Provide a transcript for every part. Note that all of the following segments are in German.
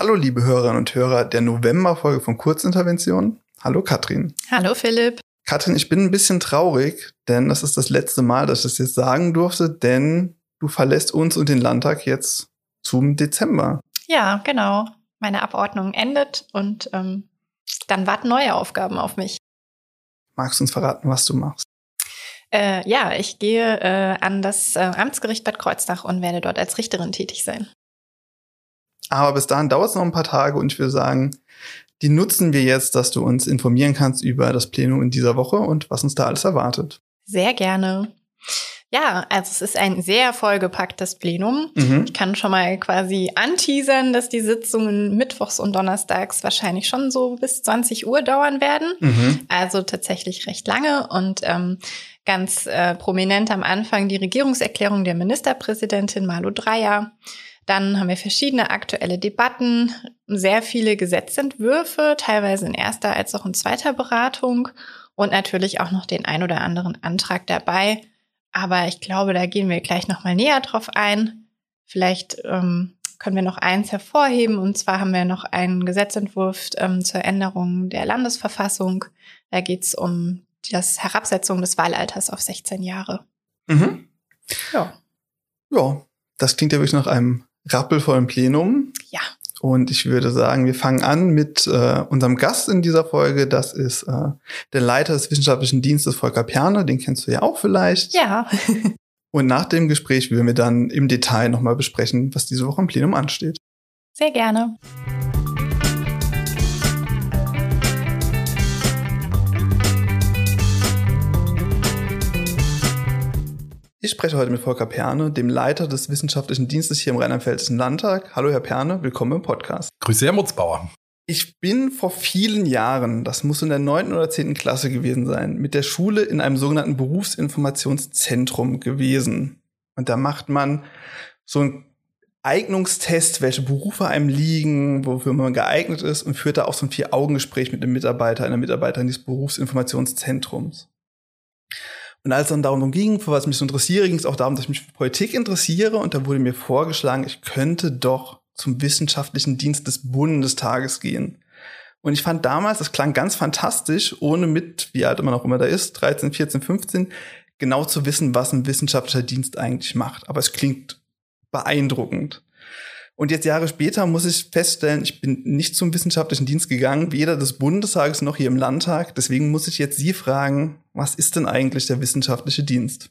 Hallo, liebe Hörerinnen und Hörer der November-Folge von Kurzintervention. Hallo, Katrin. Hallo, Philipp. Katrin, ich bin ein bisschen traurig, denn das ist das letzte Mal, dass ich das jetzt sagen durfte, denn du verlässt uns und den Landtag jetzt zum Dezember. Ja, genau. Meine Abordnung endet und ähm, dann warten neue Aufgaben auf mich. Magst du uns verraten, was du machst? Äh, ja, ich gehe äh, an das äh, Amtsgericht Bad Kreuznach und werde dort als Richterin tätig sein. Aber bis dahin dauert es noch ein paar Tage und ich würde sagen, die nutzen wir jetzt, dass du uns informieren kannst über das Plenum in dieser Woche und was uns da alles erwartet. Sehr gerne. Ja, also es ist ein sehr vollgepacktes Plenum. Mhm. Ich kann schon mal quasi anteasern, dass die Sitzungen mittwochs und donnerstags wahrscheinlich schon so bis 20 Uhr dauern werden. Mhm. Also tatsächlich recht lange und ähm, ganz äh, prominent am Anfang die Regierungserklärung der Ministerpräsidentin Malu Dreyer. Dann haben wir verschiedene aktuelle Debatten, sehr viele Gesetzentwürfe, teilweise in erster als auch in zweiter Beratung und natürlich auch noch den ein oder anderen Antrag dabei. Aber ich glaube, da gehen wir gleich nochmal näher drauf ein. Vielleicht ähm, können wir noch eins hervorheben. Und zwar haben wir noch einen Gesetzentwurf ähm, zur Änderung der Landesverfassung. Da geht es um das Herabsetzung des Wahlalters auf 16 Jahre. Mhm. Ja. Ja, das klingt ja wirklich nach einem rappelvollen Plenum. Ja. Und ich würde sagen, wir fangen an mit äh, unserem Gast in dieser Folge. Das ist äh, der Leiter des Wissenschaftlichen Dienstes, Volker Perne. Den kennst du ja auch vielleicht. Ja. Und nach dem Gespräch würden wir dann im Detail nochmal besprechen, was diese Woche im Plenum ansteht. Sehr gerne. Ich spreche heute mit Volker Perne, dem Leiter des Wissenschaftlichen Dienstes hier im Rheinland-Pfälzischen Landtag. Hallo, Herr Perne, willkommen im Podcast. Grüße, Herr Mutzbauer. Ich bin vor vielen Jahren, das muss in der neunten oder zehnten Klasse gewesen sein, mit der Schule in einem sogenannten Berufsinformationszentrum gewesen. Und da macht man so einen Eignungstest, welche Berufe einem liegen, wofür man geeignet ist und führt da auch so ein Vier-Augen-Gespräch mit einem Mitarbeiter, einer Mitarbeiterin dieses Berufsinformationszentrums. Und als es dann darum ging, für was mich so interessiere, ging es auch darum, dass ich mich für Politik interessiere. Und da wurde mir vorgeschlagen, ich könnte doch zum wissenschaftlichen Dienst des Bundestages gehen. Und ich fand damals, das klang ganz fantastisch, ohne mit, wie alt man auch immer da ist, 13, 14, 15, genau zu wissen, was ein wissenschaftlicher Dienst eigentlich macht. Aber es klingt beeindruckend. Und jetzt Jahre später muss ich feststellen, ich bin nicht zum wissenschaftlichen Dienst gegangen, weder des Bundestages noch hier im Landtag. Deswegen muss ich jetzt Sie fragen, was ist denn eigentlich der wissenschaftliche Dienst?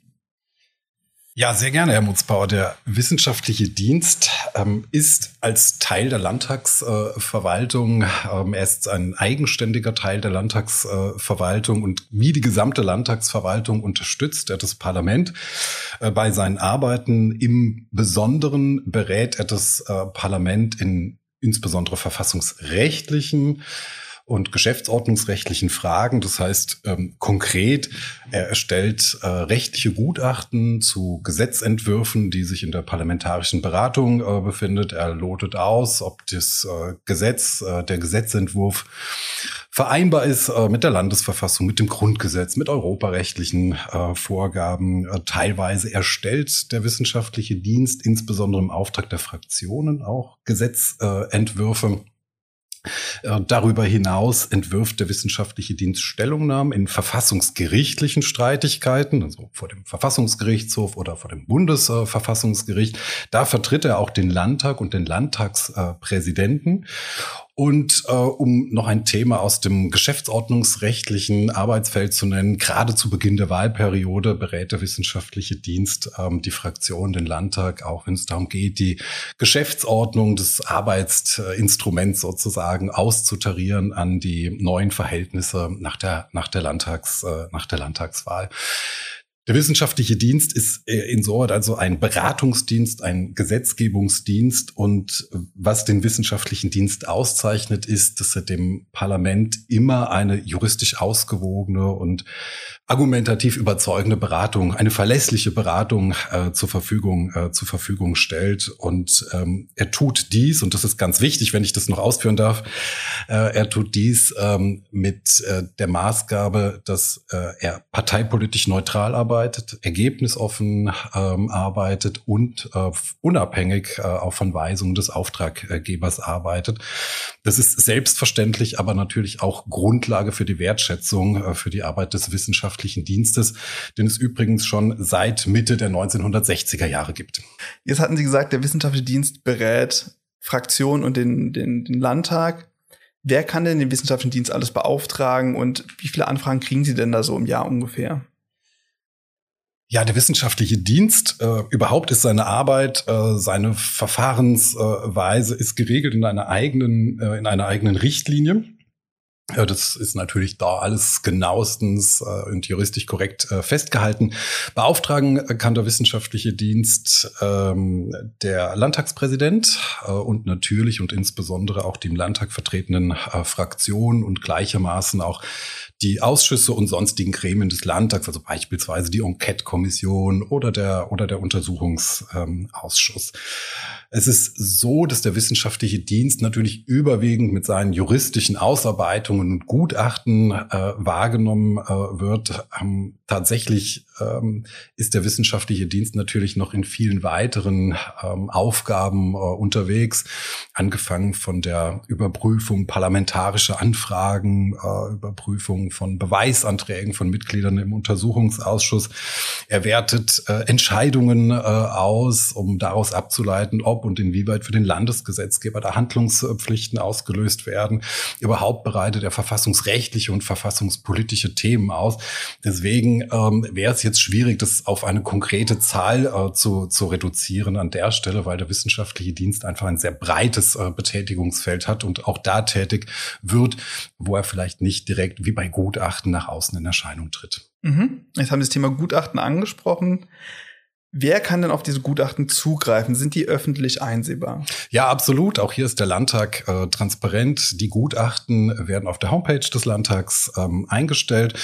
Ja, sehr gerne, Herr Mutzbauer. Der wissenschaftliche Dienst ähm, ist als Teil der Landtagsverwaltung, äh, ähm, er ist ein eigenständiger Teil der Landtagsverwaltung äh, und wie die gesamte Landtagsverwaltung unterstützt er das Parlament äh, bei seinen Arbeiten. Im Besonderen berät er das äh, Parlament in insbesondere verfassungsrechtlichen und geschäftsordnungsrechtlichen Fragen. Das heißt ähm, konkret, er erstellt äh, rechtliche Gutachten zu Gesetzentwürfen, die sich in der parlamentarischen Beratung äh, befindet. Er lotet aus, ob das äh, Gesetz, äh, der Gesetzentwurf vereinbar ist äh, mit der Landesverfassung, mit dem Grundgesetz, mit europarechtlichen äh, Vorgaben. Teilweise erstellt der wissenschaftliche Dienst, insbesondere im Auftrag der Fraktionen, auch Gesetzentwürfe. Äh, darüber hinaus entwirft der wissenschaftliche Dienst Stellungnahmen in verfassungsgerichtlichen Streitigkeiten, also vor dem Verfassungsgerichtshof oder vor dem Bundesverfassungsgericht. Da vertritt er auch den Landtag und den Landtagspräsidenten. Und äh, um noch ein Thema aus dem geschäftsordnungsrechtlichen Arbeitsfeld zu nennen, gerade zu Beginn der Wahlperiode berät der wissenschaftliche Dienst ähm, die Fraktion, den Landtag, auch wenn es darum geht, die Geschäftsordnung des Arbeitsinstruments sozusagen auszutarieren an die neuen Verhältnisse nach der, nach der, Landtags, äh, nach der Landtagswahl. Der wissenschaftliche Dienst ist äh, insoweit also ein Beratungsdienst, ein Gesetzgebungsdienst und was den wissenschaftlichen Dienst auszeichnet, ist, dass er dem Parlament immer eine juristisch ausgewogene und argumentativ überzeugende Beratung, eine verlässliche Beratung äh, zur Verfügung äh, zur Verfügung stellt und ähm, er tut dies und das ist ganz wichtig, wenn ich das noch ausführen darf. Äh, er tut dies ähm, mit äh, der Maßgabe, dass äh, er parteipolitisch neutral arbeitet arbeitet, ergebnisoffen ähm, arbeitet und äh, unabhängig äh, auch von Weisungen des Auftraggebers arbeitet. Das ist selbstverständlich, aber natürlich auch Grundlage für die Wertschätzung äh, für die Arbeit des wissenschaftlichen Dienstes, den es übrigens schon seit Mitte der 1960er Jahre gibt. Jetzt hatten Sie gesagt, der wissenschaftliche Dienst berät Fraktion und den, den, den Landtag. Wer kann denn den wissenschaftlichen Dienst alles beauftragen und wie viele Anfragen kriegen Sie denn da so im Jahr ungefähr? Ja, der wissenschaftliche Dienst äh, überhaupt ist seine Arbeit, äh, seine Verfahrensweise ist geregelt in einer eigenen äh, in einer eigenen Richtlinie. Ja, das ist natürlich da alles genauestens äh, und juristisch korrekt äh, festgehalten. Beauftragen kann der wissenschaftliche Dienst ähm, der Landtagspräsident äh, und natürlich und insbesondere auch die im Landtag vertretenen äh, Fraktionen und gleichermaßen auch die Ausschüsse und sonstigen Gremien des Landtags, also beispielsweise die Enquete-Kommission oder der, oder der Untersuchungsausschuss. Ähm, es ist so, dass der wissenschaftliche Dienst natürlich überwiegend mit seinen juristischen Ausarbeitungen und Gutachten äh, wahrgenommen äh, wird. Ähm, tatsächlich ähm, ist der wissenschaftliche Dienst natürlich noch in vielen weiteren ähm, Aufgaben äh, unterwegs, angefangen von der Überprüfung parlamentarischer Anfragen, äh, Überprüfung von Beweisanträgen von Mitgliedern im Untersuchungsausschuss. Er wertet äh, Entscheidungen äh, aus, um daraus abzuleiten, ob und inwieweit für den Landesgesetzgeber da Handlungspflichten ausgelöst werden. Überhaupt bereitet er verfassungsrechtliche und verfassungspolitische Themen aus. Deswegen ähm, wäre es jetzt schwierig, das auf eine konkrete Zahl äh, zu, zu reduzieren an der Stelle, weil der wissenschaftliche Dienst einfach ein sehr breites äh, Betätigungsfeld hat und auch da tätig wird, wo er vielleicht nicht direkt wie bei Gutachten nach außen in Erscheinung tritt. Mhm. Jetzt haben Sie das Thema Gutachten angesprochen. Wer kann denn auf diese Gutachten zugreifen? Sind die öffentlich einsehbar? Ja, absolut. Auch hier ist der Landtag äh, transparent. Die Gutachten werden auf der Homepage des Landtags ähm, eingestellt.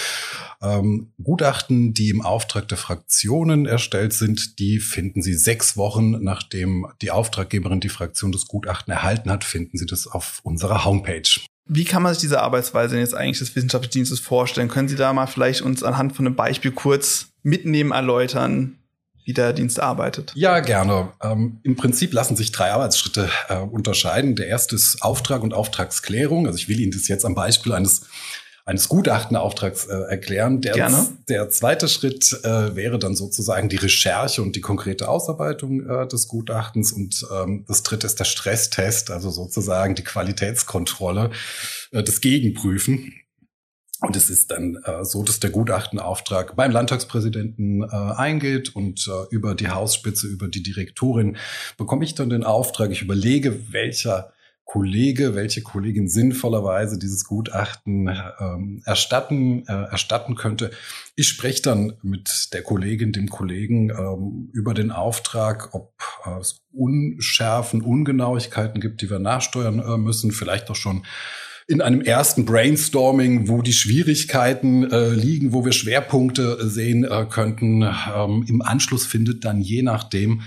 Ähm, Gutachten, die im Auftrag der Fraktionen erstellt sind, die finden Sie sechs Wochen, nachdem die Auftraggeberin die Fraktion das Gutachten erhalten hat, finden Sie das auf unserer Homepage. Wie kann man sich diese Arbeitsweise jetzt eigentlich des Wissenschaftlichen Dienstes vorstellen? Können Sie da mal vielleicht uns anhand von einem Beispiel kurz mitnehmen, erläutern, wie der Dienst arbeitet? Ja, gerne. Ähm, Im Prinzip lassen sich drei Arbeitsschritte äh, unterscheiden. Der erste ist Auftrag und Auftragsklärung. Also ich will Ihnen das jetzt am Beispiel eines eines Gutachtenauftrags äh, erklären. Der, Gerne. der zweite Schritt äh, wäre dann sozusagen die Recherche und die konkrete Ausarbeitung äh, des Gutachtens. Und ähm, das dritte ist der Stresstest, also sozusagen die Qualitätskontrolle, äh, das Gegenprüfen. Und es ist dann äh, so, dass der Gutachtenauftrag beim Landtagspräsidenten äh, eingeht und äh, über die Hausspitze, über die Direktorin bekomme ich dann den Auftrag. Ich überlege, welcher Kollege, welche Kollegin sinnvollerweise dieses Gutachten ähm, erstatten, äh, erstatten könnte. Ich spreche dann mit der Kollegin, dem Kollegen ähm, über den Auftrag, ob äh, es Unschärfen, Ungenauigkeiten gibt, die wir nachsteuern äh, müssen, vielleicht auch schon in einem ersten Brainstorming, wo die Schwierigkeiten äh, liegen, wo wir Schwerpunkte sehen äh, könnten. Ähm, Im Anschluss findet dann je nachdem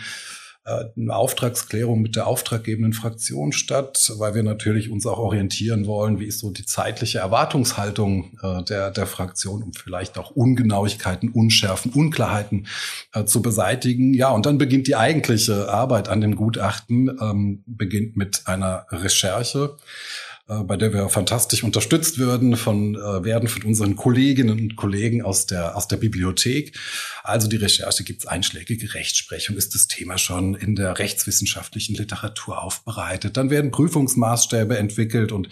äh, eine Auftragsklärung mit der auftraggebenden Fraktion statt, weil wir natürlich uns auch orientieren wollen, wie ist so die zeitliche Erwartungshaltung äh, der, der Fraktion, um vielleicht auch Ungenauigkeiten, Unschärfen, Unklarheiten äh, zu beseitigen. Ja, und dann beginnt die eigentliche Arbeit an dem Gutachten, ähm, beginnt mit einer Recherche äh, bei der wir fantastisch unterstützt werden von, äh, werden von unseren Kolleginnen und Kollegen aus der, aus der Bibliothek. Also die Recherche gibt es einschlägige Rechtsprechung, ist das Thema schon in der rechtswissenschaftlichen Literatur aufbereitet. Dann werden Prüfungsmaßstäbe entwickelt und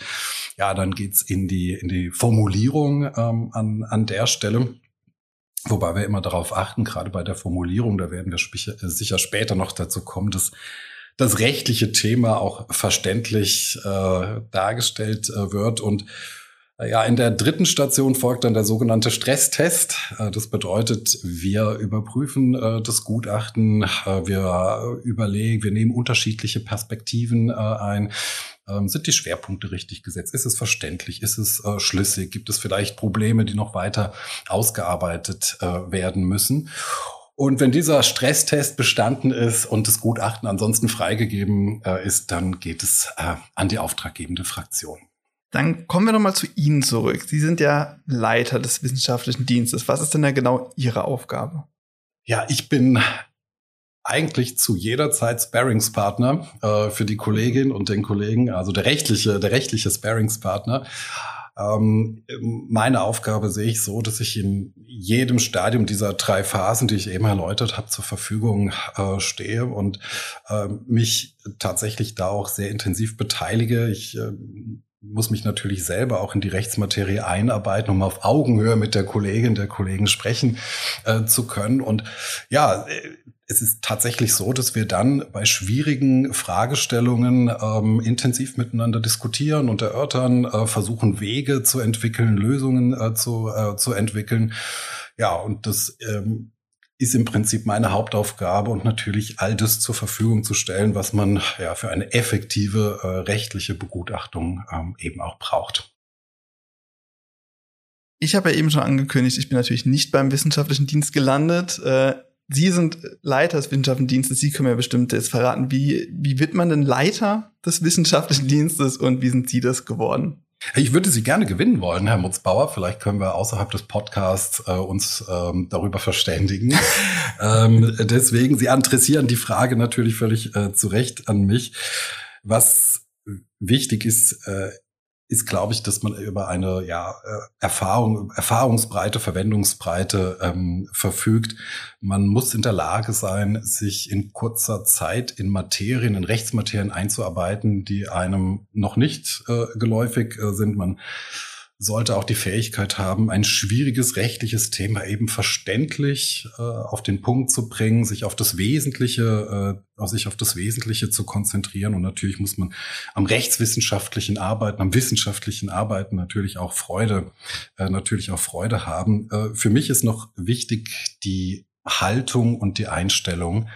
ja, dann geht's in die, in die Formulierung ähm, an, an der Stelle. Wobei wir immer darauf achten, gerade bei der Formulierung, da werden wir sicher später noch dazu kommen, dass das rechtliche Thema auch verständlich äh, dargestellt äh, wird. Und äh, ja, in der dritten Station folgt dann der sogenannte Stresstest. Äh, das bedeutet, wir überprüfen äh, das Gutachten, wir überlegen, wir nehmen unterschiedliche Perspektiven ein. Ähm, sind die Schwerpunkte richtig gesetzt? Ist es verständlich? Ist es schlüssig? Gibt es vielleicht Probleme, die noch weiter ausgearbeitet werden müssen? Und wenn dieser Stresstest bestanden ist und das Gutachten ansonsten freigegeben äh, ist, dann geht es äh, an die auftraggebende Fraktion. Dann kommen wir nochmal zu Ihnen zurück. Sie sind ja Leiter des wissenschaftlichen Dienstes. Was ist denn da genau Ihre Aufgabe? Ja, ich bin eigentlich zu jeder Zeit Sparringspartner äh, für die Kollegin und den Kollegen, also der rechtliche, der rechtliche Sparringspartner. Ähm, meine Aufgabe sehe ich so, dass ich in jedem Stadium dieser drei Phasen, die ich eben erläutert habe, zur Verfügung äh, stehe und äh, mich tatsächlich da auch sehr intensiv beteilige. Ich äh, muss mich natürlich selber auch in die Rechtsmaterie einarbeiten, um auf Augenhöhe mit der Kollegin, der Kollegen sprechen äh, zu können. Und ja, es ist tatsächlich so, dass wir dann bei schwierigen Fragestellungen ähm, intensiv miteinander diskutieren und erörtern, äh, versuchen Wege zu entwickeln, Lösungen äh, zu, äh, zu entwickeln. Ja, und das ähm, ist im Prinzip meine Hauptaufgabe und natürlich all das zur Verfügung zu stellen, was man ja für eine effektive äh, rechtliche Begutachtung ähm, eben auch braucht. Ich habe ja eben schon angekündigt, ich bin natürlich nicht beim wissenschaftlichen Dienst gelandet. Äh, Sie sind Leiter des wissenschaftlichen Dienstes. Sie können mir bestimmt jetzt verraten, wie, wie wird man denn Leiter des wissenschaftlichen Dienstes und wie sind Sie das geworden? Ich würde Sie gerne gewinnen wollen, Herr Mutzbauer. Vielleicht können wir außerhalb des Podcasts äh, uns ähm, darüber verständigen. ähm, deswegen, Sie adressieren die Frage natürlich völlig äh, zu Recht an mich. Was wichtig ist, äh, ist, glaube ich, dass man über eine ja, äh, Erfahrung, Erfahrungsbreite, Verwendungsbreite ähm, verfügt. Man muss in der Lage sein, sich in kurzer Zeit in Materien, in Rechtsmaterien einzuarbeiten, die einem noch nicht äh, geläufig äh, sind. Man sollte auch die Fähigkeit haben, ein schwieriges rechtliches Thema eben verständlich äh, auf den Punkt zu bringen, sich auf das Wesentliche, äh, sich auf das Wesentliche zu konzentrieren. Und natürlich muss man am rechtswissenschaftlichen Arbeiten, am wissenschaftlichen Arbeiten natürlich auch Freude, äh, natürlich auch Freude haben. Äh, für mich ist noch wichtig die Haltung und die Einstellung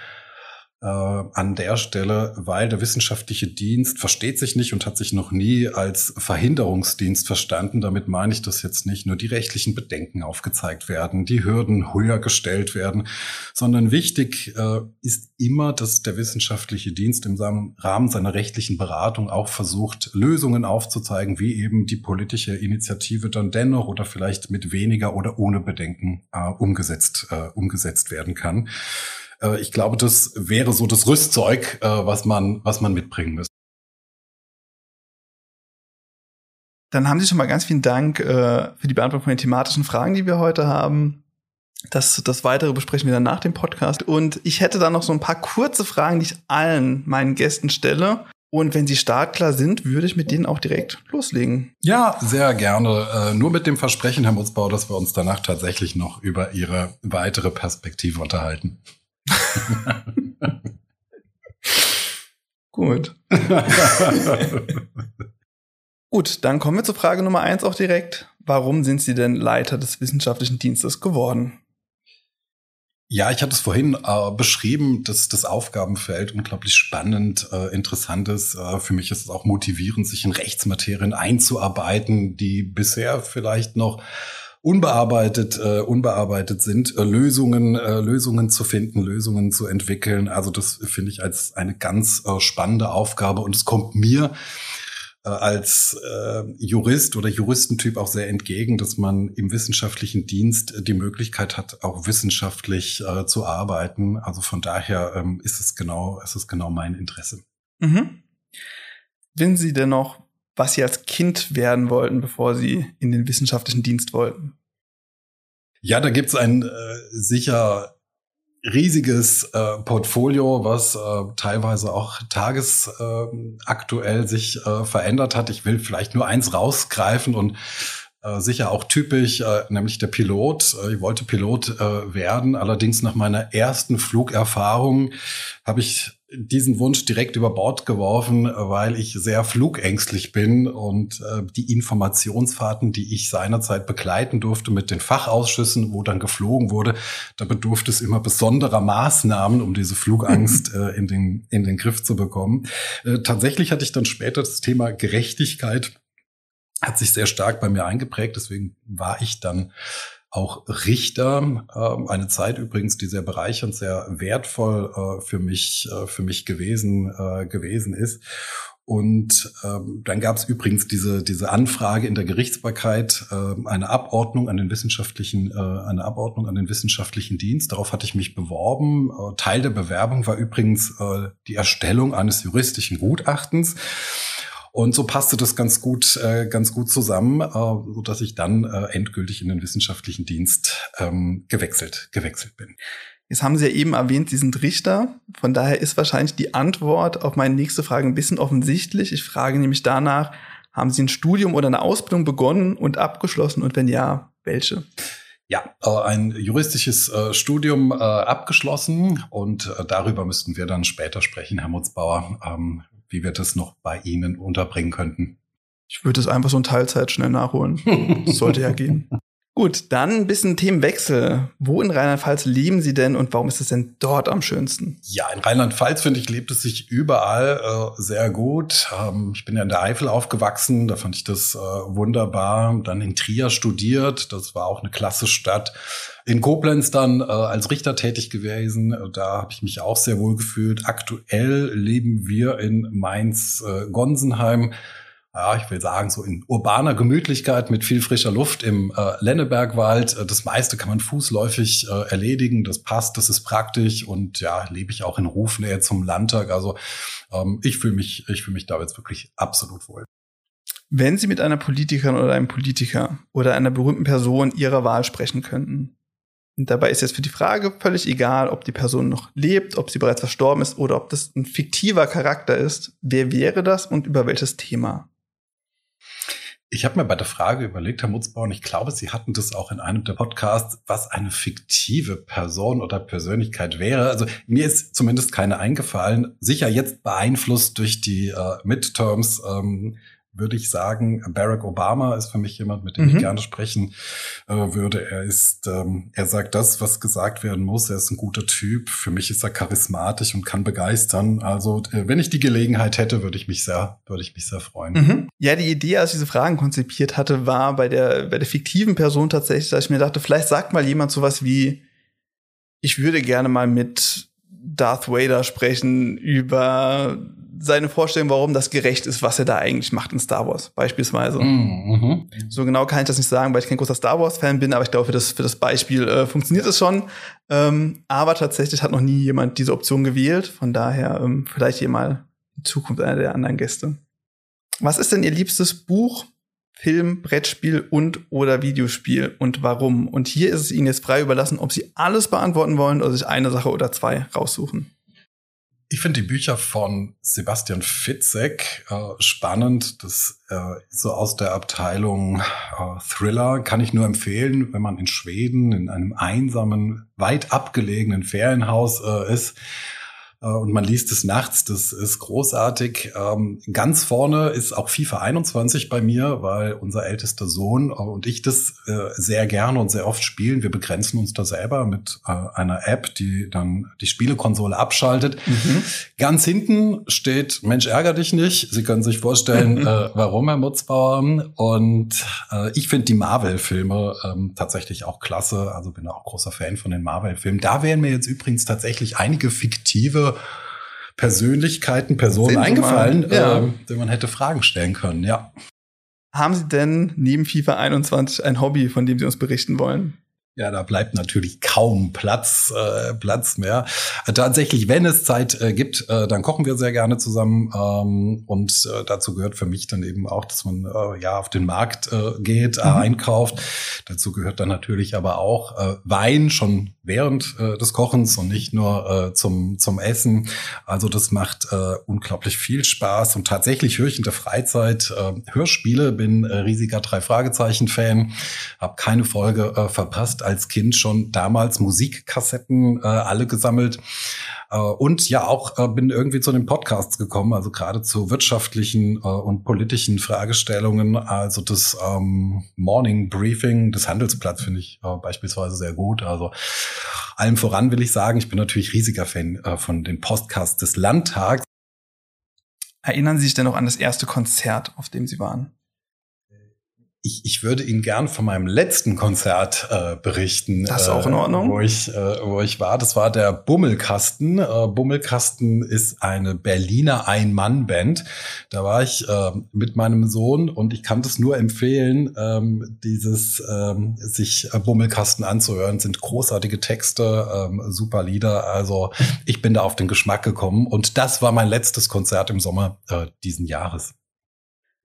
äh, an der Stelle, weil der wissenschaftliche Dienst versteht sich nicht und hat sich noch nie als Verhinderungsdienst verstanden. Damit meine ich, dass jetzt nicht nur die rechtlichen Bedenken aufgezeigt werden, die Hürden höher gestellt werden, sondern wichtig äh, ist immer, dass der wissenschaftliche Dienst im Rahmen seiner rechtlichen Beratung auch versucht, Lösungen aufzuzeigen, wie eben die politische Initiative dann dennoch oder vielleicht mit weniger oder ohne Bedenken äh, umgesetzt, äh, umgesetzt werden kann. Äh, ich glaube, das wäre so das Rüstzeug, äh, was man, was man mitbringen müsste. Dann haben Sie schon mal ganz vielen Dank äh, für die Beantwortung von den thematischen Fragen, die wir heute haben. Das, das Weitere besprechen wir dann nach dem Podcast. Und ich hätte dann noch so ein paar kurze Fragen, die ich allen meinen Gästen stelle. Und wenn sie startklar sind, würde ich mit denen auch direkt loslegen. Ja, sehr gerne. Äh, nur mit dem Versprechen, Herr Mutzbau, dass wir uns danach tatsächlich noch über Ihre weitere Perspektive unterhalten. Gut. Gut, dann kommen wir zur Frage Nummer eins auch direkt. Warum sind Sie denn Leiter des wissenschaftlichen Dienstes geworden? Ja, ich hatte es vorhin äh, beschrieben, dass das Aufgabenfeld unglaublich spannend, äh, interessant ist. Äh, für mich ist es auch motivierend, sich in Rechtsmaterien einzuarbeiten, die bisher vielleicht noch unbearbeitet, äh, unbearbeitet sind, äh, Lösungen, äh, Lösungen zu finden, Lösungen zu entwickeln. Also das finde ich als eine ganz äh, spannende Aufgabe und es kommt mir äh, als äh, Jurist oder Juristentyp auch sehr entgegen, dass man im wissenschaftlichen Dienst die Möglichkeit hat, auch wissenschaftlich äh, zu arbeiten. Also von daher ähm, ist es genau, ist es genau mein Interesse. Mhm. Wissen Sie denn noch, was sie als Kind werden wollten, bevor sie in den wissenschaftlichen Dienst wollten? Ja, da gibt's ein äh, sicher riesiges äh, Portfolio, was äh, teilweise auch tagesaktuell äh, sich äh, verändert hat. Ich will vielleicht nur eins rausgreifen und äh, sicher auch typisch, äh, nämlich der Pilot. Ich wollte Pilot werden, allerdings nach meiner ersten Flugerfahrung habe ich diesen Wunsch direkt über Bord geworfen, weil ich sehr flugängstlich bin und äh, die Informationsfahrten, die ich seinerzeit begleiten durfte mit den Fachausschüssen, wo dann geflogen wurde, da bedurfte es immer besonderer Maßnahmen, um diese Flugangst äh, in, den, in den Griff zu bekommen. Äh, tatsächlich hatte ich dann später das Thema Gerechtigkeit hat sich sehr stark bei mir eingeprägt. Deswegen war ich dann auch Richter. Ähm, eine Zeit übrigens, die sehr bereichernd, sehr wertvoll äh, für mich, äh, für mich gewesen, äh, gewesen ist. und ähm, dann gab es übrigens diese, diese Anfrage in der Gerichtsbarkeit, äh, eine Abordnung an den wissenschaftlichen, äh, eine Abordnung an den wissenschaftlichen Dienst. Darauf hatte ich mich beworben. Äh, Teil der Bewerbung war übrigens äh, die Erstellung eines juristischen Gutachtens. Und so passte das ganz gut, äh, ganz gut zusammen, äh, so dass ich dann äh, endgültig in den wissenschaftlichen Dienst ähm, gewechselt, gewechselt bin. Jetzt haben Sie ja eben erwähnt, Sie sind Richter. Von daher ist wahrscheinlich die Antwort auf meine nächste Frage ein bisschen offensichtlich. Ich frage nämlich danach, haben Sie ein Studium oder eine Ausbildung begonnen und abgeschlossen? Und wenn ja, welche? Ja, äh, ein juristisches äh, Studium äh, abgeschlossen und darüber müssten wir dann später sprechen, Herr Mutzbauer, ähm, wie wir das noch bei Ihnen unterbringen könnten. Ich würde es einfach so in Teilzeit schnell nachholen. Das sollte ja gehen. Gut, dann ein bisschen Themenwechsel. Wo in Rheinland-Pfalz leben Sie denn und warum ist es denn dort am schönsten? Ja, in Rheinland-Pfalz, finde ich, lebt es sich überall äh, sehr gut. Ähm, ich bin ja in der Eifel aufgewachsen, da fand ich das äh, wunderbar. Dann in Trier studiert, das war auch eine klasse Stadt. In Koblenz dann äh, als Richter tätig gewesen, da habe ich mich auch sehr wohl gefühlt. Aktuell leben wir in Mainz-Gonsenheim. Äh, ja, ich will sagen, so in urbaner Gemütlichkeit mit viel frischer Luft im äh, Lennebergwald. Äh, das meiste kann man fußläufig äh, erledigen. Das passt, das ist praktisch und ja, lebe ich auch in Rufnähe zum Landtag. Also ähm, ich fühle mich, ich fühle mich da jetzt wirklich absolut wohl. Wenn Sie mit einer Politikerin oder einem Politiker oder einer berühmten Person Ihrer Wahl sprechen könnten, und dabei ist jetzt für die Frage völlig egal, ob die Person noch lebt, ob sie bereits verstorben ist oder ob das ein fiktiver Charakter ist. Wer wäre das und über welches Thema? Ich habe mir bei der Frage überlegt, Herr Mutzbauer, und ich glaube, Sie hatten das auch in einem der Podcasts, was eine fiktive Person oder Persönlichkeit wäre. Also mir ist zumindest keine eingefallen. Sicher jetzt beeinflusst durch die äh, Midterms. Ähm, würde ich sagen, Barack Obama ist für mich jemand, mit dem mhm. ich gerne sprechen äh, würde. Er ist, ähm, er sagt das, was gesagt werden muss. Er ist ein guter Typ. Für mich ist er charismatisch und kann begeistern. Also, äh, wenn ich die Gelegenheit hätte, würde ich mich sehr, würde ich mich sehr freuen. Mhm. Ja, die Idee, als ich diese Fragen konzipiert hatte, war bei der, bei der fiktiven Person tatsächlich, dass ich mir dachte, vielleicht sagt mal jemand sowas wie, ich würde gerne mal mit Darth Vader sprechen über seine Vorstellung, warum das gerecht ist, was er da eigentlich macht in Star Wars, beispielsweise. Mm, mhm. So genau kann ich das nicht sagen, weil ich kein großer Star Wars-Fan bin, aber ich glaube, für das, für das Beispiel äh, funktioniert es schon. Ähm, aber tatsächlich hat noch nie jemand diese Option gewählt. Von daher ähm, vielleicht hier mal in Zukunft einer der anderen Gäste. Was ist denn Ihr liebstes Buch, Film, Brettspiel und oder Videospiel und warum? Und hier ist es Ihnen jetzt frei überlassen, ob Sie alles beantworten wollen oder sich eine Sache oder zwei raussuchen. Ich finde die Bücher von Sebastian Fitzek äh, spannend. Das äh, so aus der Abteilung äh, Thriller kann ich nur empfehlen, wenn man in Schweden in einem einsamen, weit abgelegenen Ferienhaus äh, ist und man liest es nachts, das ist großartig. Ähm, ganz vorne ist auch FIFA 21 bei mir, weil unser ältester Sohn und ich das äh, sehr gerne und sehr oft spielen. Wir begrenzen uns da selber mit äh, einer App, die dann die Spielekonsole abschaltet. Mhm. Ganz hinten steht Mensch, ärger dich nicht. Sie können sich vorstellen, warum, Herr Mutzbauer. Und ich finde die Marvel-Filme ähm, tatsächlich auch klasse. Also bin auch großer Fan von den Marvel-Filmen. Da wären mir jetzt übrigens tatsächlich einige fiktive Persönlichkeiten, Personen eingefallen, ja. äh, denen man hätte Fragen stellen können, ja. Haben Sie denn neben FIFA 21 ein Hobby, von dem Sie uns berichten wollen? Ja, da bleibt natürlich kaum Platz, äh, Platz mehr. Äh, tatsächlich, wenn es Zeit äh, gibt, äh, dann kochen wir sehr gerne zusammen. Ähm, und äh, dazu gehört für mich dann eben auch, dass man äh, ja auf den Markt äh, geht, mhm. einkauft. Dazu gehört dann natürlich aber auch äh, Wein schon während äh, des Kochens und nicht nur äh, zum, zum Essen. Also das macht äh, unglaublich viel Spaß. Und tatsächlich höre ich in der Freizeit äh, Hörspiele, bin äh, riesiger Drei-Fragezeichen-Fan, habe keine Folge äh, verpasst als Kind schon damals Musikkassetten äh, alle gesammelt. Äh, und ja, auch äh, bin irgendwie zu den Podcasts gekommen, also gerade zu wirtschaftlichen äh, und politischen Fragestellungen. Also das ähm, Morning Briefing des Handelsblatt finde ich äh, beispielsweise sehr gut. Also allem voran will ich sagen, ich bin natürlich riesiger Fan äh, von den Podcasts des Landtags. Erinnern Sie sich denn noch an das erste Konzert, auf dem Sie waren? Ich, ich würde Ihnen gern von meinem letzten Konzert äh, berichten. Das ist auch in Ordnung. Äh, wo, ich, äh, wo ich war. Das war der Bummelkasten. Äh, Bummelkasten ist eine Berliner Ein-Mann-Band. Da war ich äh, mit meinem Sohn und ich kann das nur empfehlen, ähm, dieses ähm, sich äh, Bummelkasten anzuhören. Sind großartige Texte, ähm, super Lieder. Also ich bin da auf den Geschmack gekommen und das war mein letztes Konzert im Sommer äh, diesen Jahres.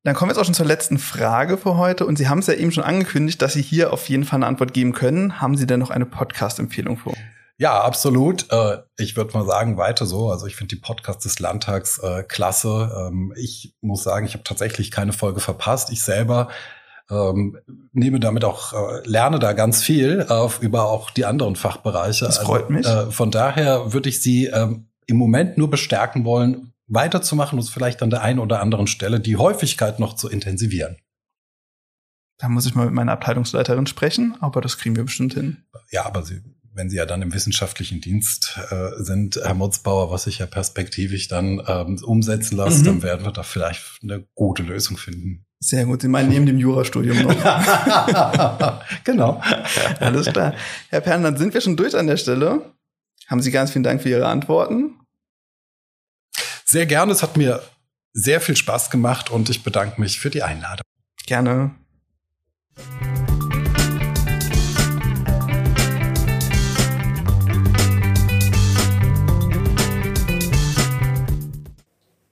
Dann kommen wir jetzt auch schon zur letzten Frage für heute. Und Sie haben es ja eben schon angekündigt, dass Sie hier auf jeden Fall eine Antwort geben können. Haben Sie denn noch eine Podcast-Empfehlung für? Ja, absolut. Äh, ich würde mal sagen, weiter so. Also ich finde die Podcasts des Landtags äh, klasse. Ähm, ich muss sagen, ich habe tatsächlich keine Folge verpasst. Ich selber ähm, nehme damit auch, äh, lerne da ganz viel über auch die anderen Fachbereiche. Das freut also, mich. Äh, von daher würde ich Sie ähm, im Moment nur bestärken wollen, weiterzumachen und vielleicht an der einen oder anderen Stelle die Häufigkeit noch zu intensivieren. Da muss ich mal mit meiner Abteilungsleiterin sprechen, aber das kriegen wir bestimmt hin. Ja, aber Sie, wenn Sie ja dann im wissenschaftlichen Dienst äh, sind, Herr Mutzbauer, was sich ja perspektivisch dann ähm, umsetzen lässt, mhm. dann werden wir da vielleicht eine gute Lösung finden. Sehr gut. Sie meinen neben dem Jurastudium noch. genau. Alles klar. Herr Pern, dann sind wir schon durch an der Stelle. Haben Sie ganz vielen Dank für Ihre Antworten. Sehr gerne. Es hat mir sehr viel Spaß gemacht und ich bedanke mich für die Einladung. Gerne.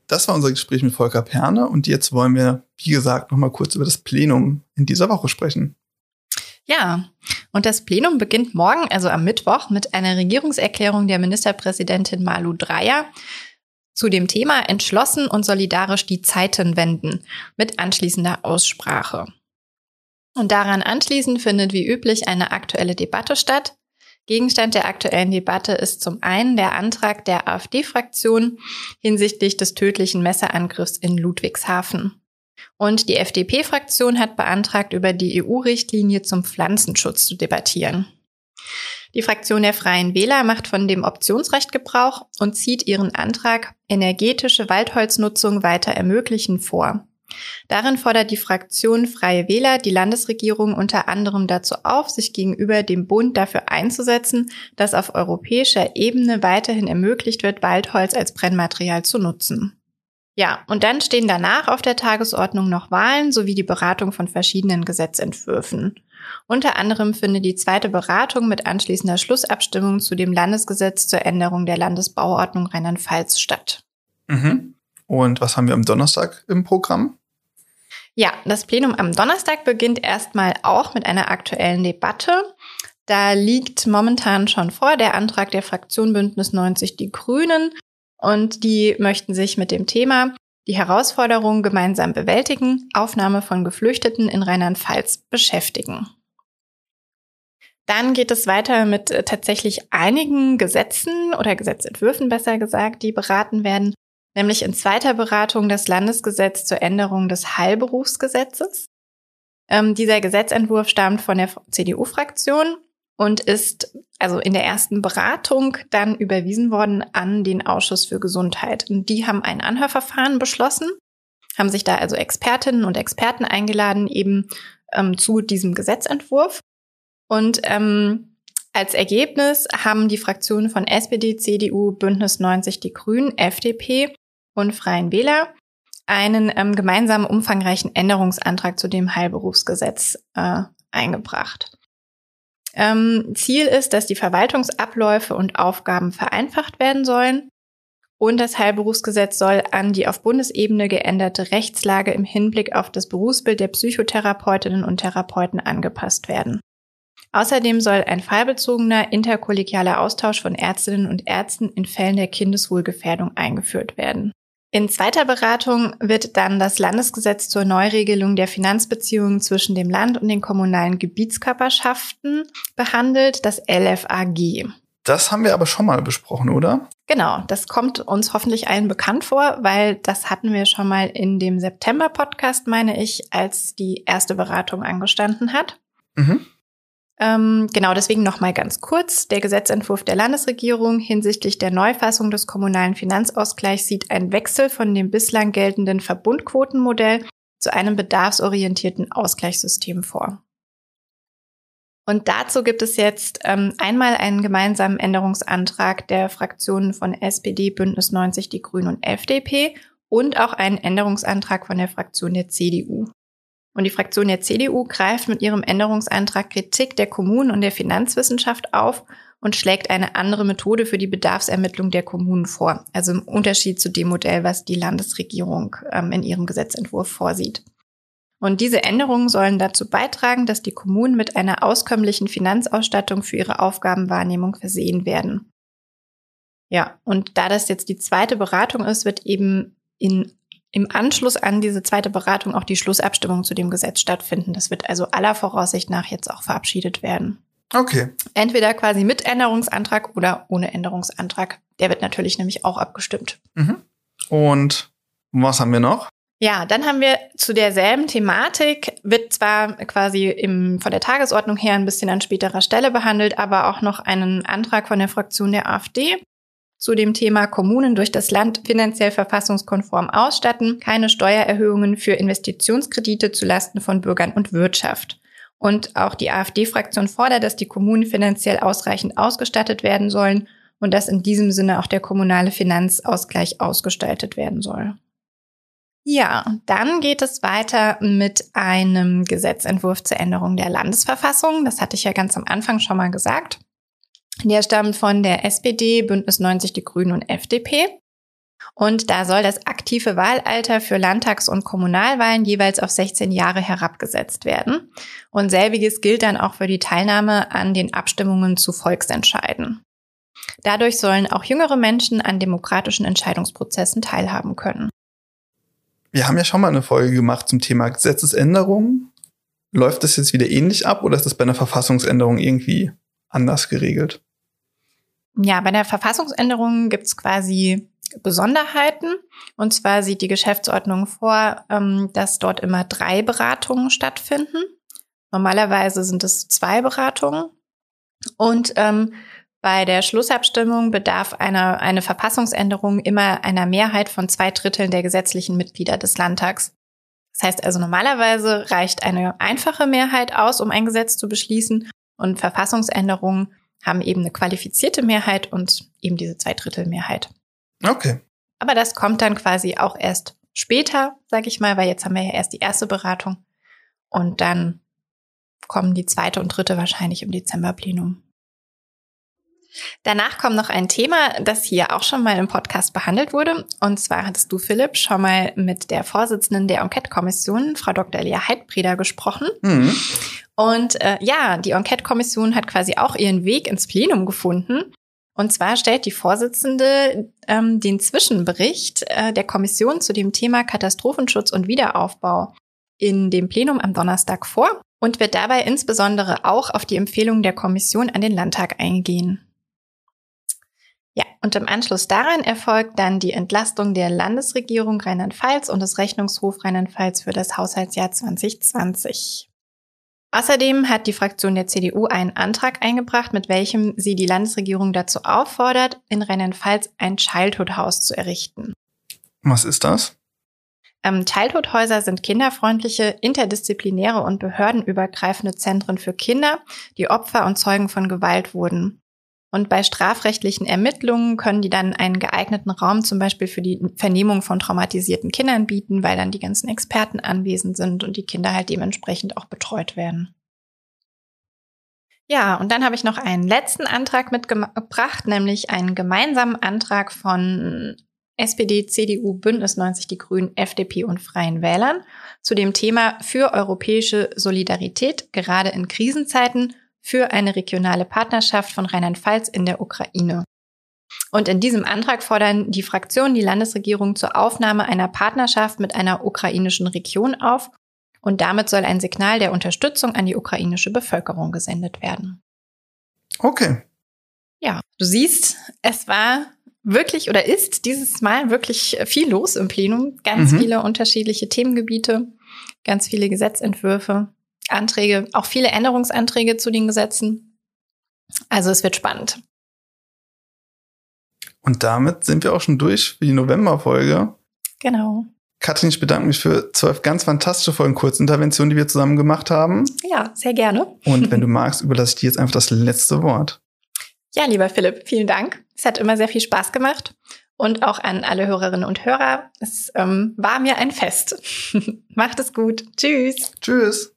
Das war unser Gespräch mit Volker Perne und jetzt wollen wir, wie gesagt, noch mal kurz über das Plenum in dieser Woche sprechen. Ja, und das Plenum beginnt morgen, also am Mittwoch, mit einer Regierungserklärung der Ministerpräsidentin Malu Dreyer zu dem Thema entschlossen und solidarisch die Zeiten wenden mit anschließender Aussprache. Und daran anschließend findet wie üblich eine aktuelle Debatte statt. Gegenstand der aktuellen Debatte ist zum einen der Antrag der AfD-Fraktion hinsichtlich des tödlichen Messerangriffs in Ludwigshafen. Und die FDP-Fraktion hat beantragt, über die EU-Richtlinie zum Pflanzenschutz zu debattieren. Die Fraktion der Freien Wähler macht von dem Optionsrecht Gebrauch und zieht ihren Antrag energetische Waldholznutzung weiter ermöglichen vor. Darin fordert die Fraktion Freie Wähler die Landesregierung unter anderem dazu auf, sich gegenüber dem Bund dafür einzusetzen, dass auf europäischer Ebene weiterhin ermöglicht wird, Waldholz als Brennmaterial zu nutzen. Ja, und dann stehen danach auf der Tagesordnung noch Wahlen sowie die Beratung von verschiedenen Gesetzentwürfen. Unter anderem findet die zweite Beratung mit anschließender Schlussabstimmung zu dem Landesgesetz zur Änderung der Landesbauordnung Rheinland-Pfalz statt. Mhm. Und was haben wir am Donnerstag im Programm? Ja, das Plenum am Donnerstag beginnt erstmal auch mit einer aktuellen Debatte. Da liegt momentan schon vor der Antrag der Fraktion Bündnis 90 Die Grünen und die möchten sich mit dem Thema die Herausforderungen gemeinsam bewältigen, Aufnahme von Geflüchteten in Rheinland-Pfalz beschäftigen. Dann geht es weiter mit äh, tatsächlich einigen Gesetzen oder Gesetzentwürfen besser gesagt, die beraten werden, nämlich in zweiter Beratung das Landesgesetz zur Änderung des Heilberufsgesetzes. Ähm, dieser Gesetzentwurf stammt von der CDU-Fraktion und ist also in der ersten Beratung dann überwiesen worden an den Ausschuss für Gesundheit. Und die haben ein Anhörverfahren beschlossen, haben sich da also Expertinnen und Experten eingeladen eben ähm, zu diesem Gesetzentwurf. Und ähm, als Ergebnis haben die Fraktionen von SPD, CDU, Bündnis 90 Die Grünen, FDP und Freien Wähler einen ähm, gemeinsamen umfangreichen Änderungsantrag zu dem Heilberufsgesetz äh, eingebracht. Ähm, Ziel ist, dass die Verwaltungsabläufe und Aufgaben vereinfacht werden sollen. Und das Heilberufsgesetz soll an die auf Bundesebene geänderte Rechtslage im Hinblick auf das Berufsbild der Psychotherapeutinnen und Therapeuten angepasst werden. Außerdem soll ein fallbezogener interkollegialer Austausch von Ärztinnen und Ärzten in Fällen der Kindeswohlgefährdung eingeführt werden. In zweiter Beratung wird dann das Landesgesetz zur Neuregelung der Finanzbeziehungen zwischen dem Land und den kommunalen Gebietskörperschaften behandelt, das LFAG. Das haben wir aber schon mal besprochen, oder? Genau, das kommt uns hoffentlich allen bekannt vor, weil das hatten wir schon mal in dem September-Podcast, meine ich, als die erste Beratung angestanden hat. Mhm. Ähm, genau, deswegen nochmal ganz kurz. Der Gesetzentwurf der Landesregierung hinsichtlich der Neufassung des kommunalen Finanzausgleichs sieht einen Wechsel von dem bislang geltenden Verbundquotenmodell zu einem bedarfsorientierten Ausgleichssystem vor. Und dazu gibt es jetzt ähm, einmal einen gemeinsamen Änderungsantrag der Fraktionen von SPD, Bündnis 90, die Grünen und FDP und auch einen Änderungsantrag von der Fraktion der CDU. Und die Fraktion der CDU greift mit ihrem Änderungsantrag Kritik der Kommunen und der Finanzwissenschaft auf und schlägt eine andere Methode für die Bedarfsermittlung der Kommunen vor. Also im Unterschied zu dem Modell, was die Landesregierung ähm, in ihrem Gesetzentwurf vorsieht. Und diese Änderungen sollen dazu beitragen, dass die Kommunen mit einer auskömmlichen Finanzausstattung für ihre Aufgabenwahrnehmung versehen werden. Ja, und da das jetzt die zweite Beratung ist, wird eben in, im Anschluss an diese zweite Beratung auch die Schlussabstimmung zu dem Gesetz stattfinden. Das wird also aller Voraussicht nach jetzt auch verabschiedet werden. Okay. Entweder quasi mit Änderungsantrag oder ohne Änderungsantrag. Der wird natürlich nämlich auch abgestimmt. Mhm. Und was haben wir noch? Ja, dann haben wir zu derselben Thematik, wird zwar quasi im, von der Tagesordnung her ein bisschen an späterer Stelle behandelt, aber auch noch einen Antrag von der Fraktion der AfD zu dem Thema Kommunen durch das Land finanziell verfassungskonform ausstatten, keine Steuererhöhungen für Investitionskredite zulasten von Bürgern und Wirtschaft. Und auch die AfD-Fraktion fordert, dass die Kommunen finanziell ausreichend ausgestattet werden sollen und dass in diesem Sinne auch der kommunale Finanzausgleich ausgestaltet werden soll. Ja, dann geht es weiter mit einem Gesetzentwurf zur Änderung der Landesverfassung. Das hatte ich ja ganz am Anfang schon mal gesagt. Der stammt von der SPD, Bündnis 90 Die Grünen und FDP. Und da soll das aktive Wahlalter für Landtags- und Kommunalwahlen jeweils auf 16 Jahre herabgesetzt werden. Und selbiges gilt dann auch für die Teilnahme an den Abstimmungen zu Volksentscheiden. Dadurch sollen auch jüngere Menschen an demokratischen Entscheidungsprozessen teilhaben können. Wir haben ja schon mal eine Folge gemacht zum Thema Gesetzesänderungen. Läuft das jetzt wieder ähnlich ab oder ist das bei einer Verfassungsänderung irgendwie anders geregelt? Ja, bei der Verfassungsänderung gibt es quasi Besonderheiten. Und zwar sieht die Geschäftsordnung vor, ähm, dass dort immer drei Beratungen stattfinden. Normalerweise sind es zwei Beratungen. Und ähm, bei der Schlussabstimmung bedarf einer, eine Verfassungsänderung immer einer Mehrheit von zwei Dritteln der gesetzlichen Mitglieder des Landtags. Das heißt also normalerweise reicht eine einfache Mehrheit aus, um ein Gesetz zu beschließen und Verfassungsänderungen haben eben eine qualifizierte Mehrheit und eben diese Zweidrittelmehrheit. Okay. Aber das kommt dann quasi auch erst später, sage ich mal, weil jetzt haben wir ja erst die erste Beratung und dann kommen die zweite und dritte wahrscheinlich im Dezemberplenum. Danach kommt noch ein Thema, das hier auch schon mal im Podcast behandelt wurde. Und zwar hattest du, Philipp, schon mal mit der Vorsitzenden der Enquete-Kommission, Frau Dr. Elia Heidbreder, gesprochen. Mhm. Und äh, ja, die Enquete-Kommission hat quasi auch ihren Weg ins Plenum gefunden. Und zwar stellt die Vorsitzende ähm, den Zwischenbericht äh, der Kommission zu dem Thema Katastrophenschutz und Wiederaufbau in dem Plenum am Donnerstag vor und wird dabei insbesondere auch auf die Empfehlungen der Kommission an den Landtag eingehen. Ja, und im Anschluss daran erfolgt dann die Entlastung der Landesregierung Rheinland-Pfalz und des Rechnungshofs Rheinland-Pfalz für das Haushaltsjahr 2020. Außerdem hat die Fraktion der CDU einen Antrag eingebracht, mit welchem sie die Landesregierung dazu auffordert, in Rheinland-Pfalz ein Childhood-Haus zu errichten. Was ist das? Ähm, Childhood-Häuser sind kinderfreundliche, interdisziplinäre und behördenübergreifende Zentren für Kinder, die Opfer und Zeugen von Gewalt wurden. Und bei strafrechtlichen Ermittlungen können die dann einen geeigneten Raum zum Beispiel für die Vernehmung von traumatisierten Kindern bieten, weil dann die ganzen Experten anwesend sind und die Kinder halt dementsprechend auch betreut werden. Ja, und dann habe ich noch einen letzten Antrag mitgebracht, nämlich einen gemeinsamen Antrag von SPD, CDU, Bündnis 90 Die Grünen, FDP und Freien Wählern zu dem Thema für europäische Solidarität, gerade in Krisenzeiten für eine regionale Partnerschaft von Rheinland-Pfalz in der Ukraine. Und in diesem Antrag fordern die Fraktionen die Landesregierung zur Aufnahme einer Partnerschaft mit einer ukrainischen Region auf und damit soll ein Signal der Unterstützung an die ukrainische Bevölkerung gesendet werden. Okay. Ja, du siehst, es war wirklich oder ist dieses Mal wirklich viel los im Plenum. Ganz mhm. viele unterschiedliche Themengebiete, ganz viele Gesetzentwürfe. Anträge, auch viele Änderungsanträge zu den Gesetzen. Also es wird spannend. Und damit sind wir auch schon durch für die Novemberfolge. Genau. Katrin, ich bedanke mich für zwölf ganz fantastische Folgen Kurzintervention, die wir zusammen gemacht haben. Ja, sehr gerne. Und wenn du magst, überlasse ich dir jetzt einfach das letzte Wort. Ja, lieber Philipp, vielen Dank. Es hat immer sehr viel Spaß gemacht. Und auch an alle Hörerinnen und Hörer. Es ähm, war mir ein Fest. Macht es gut. Tschüss. Tschüss.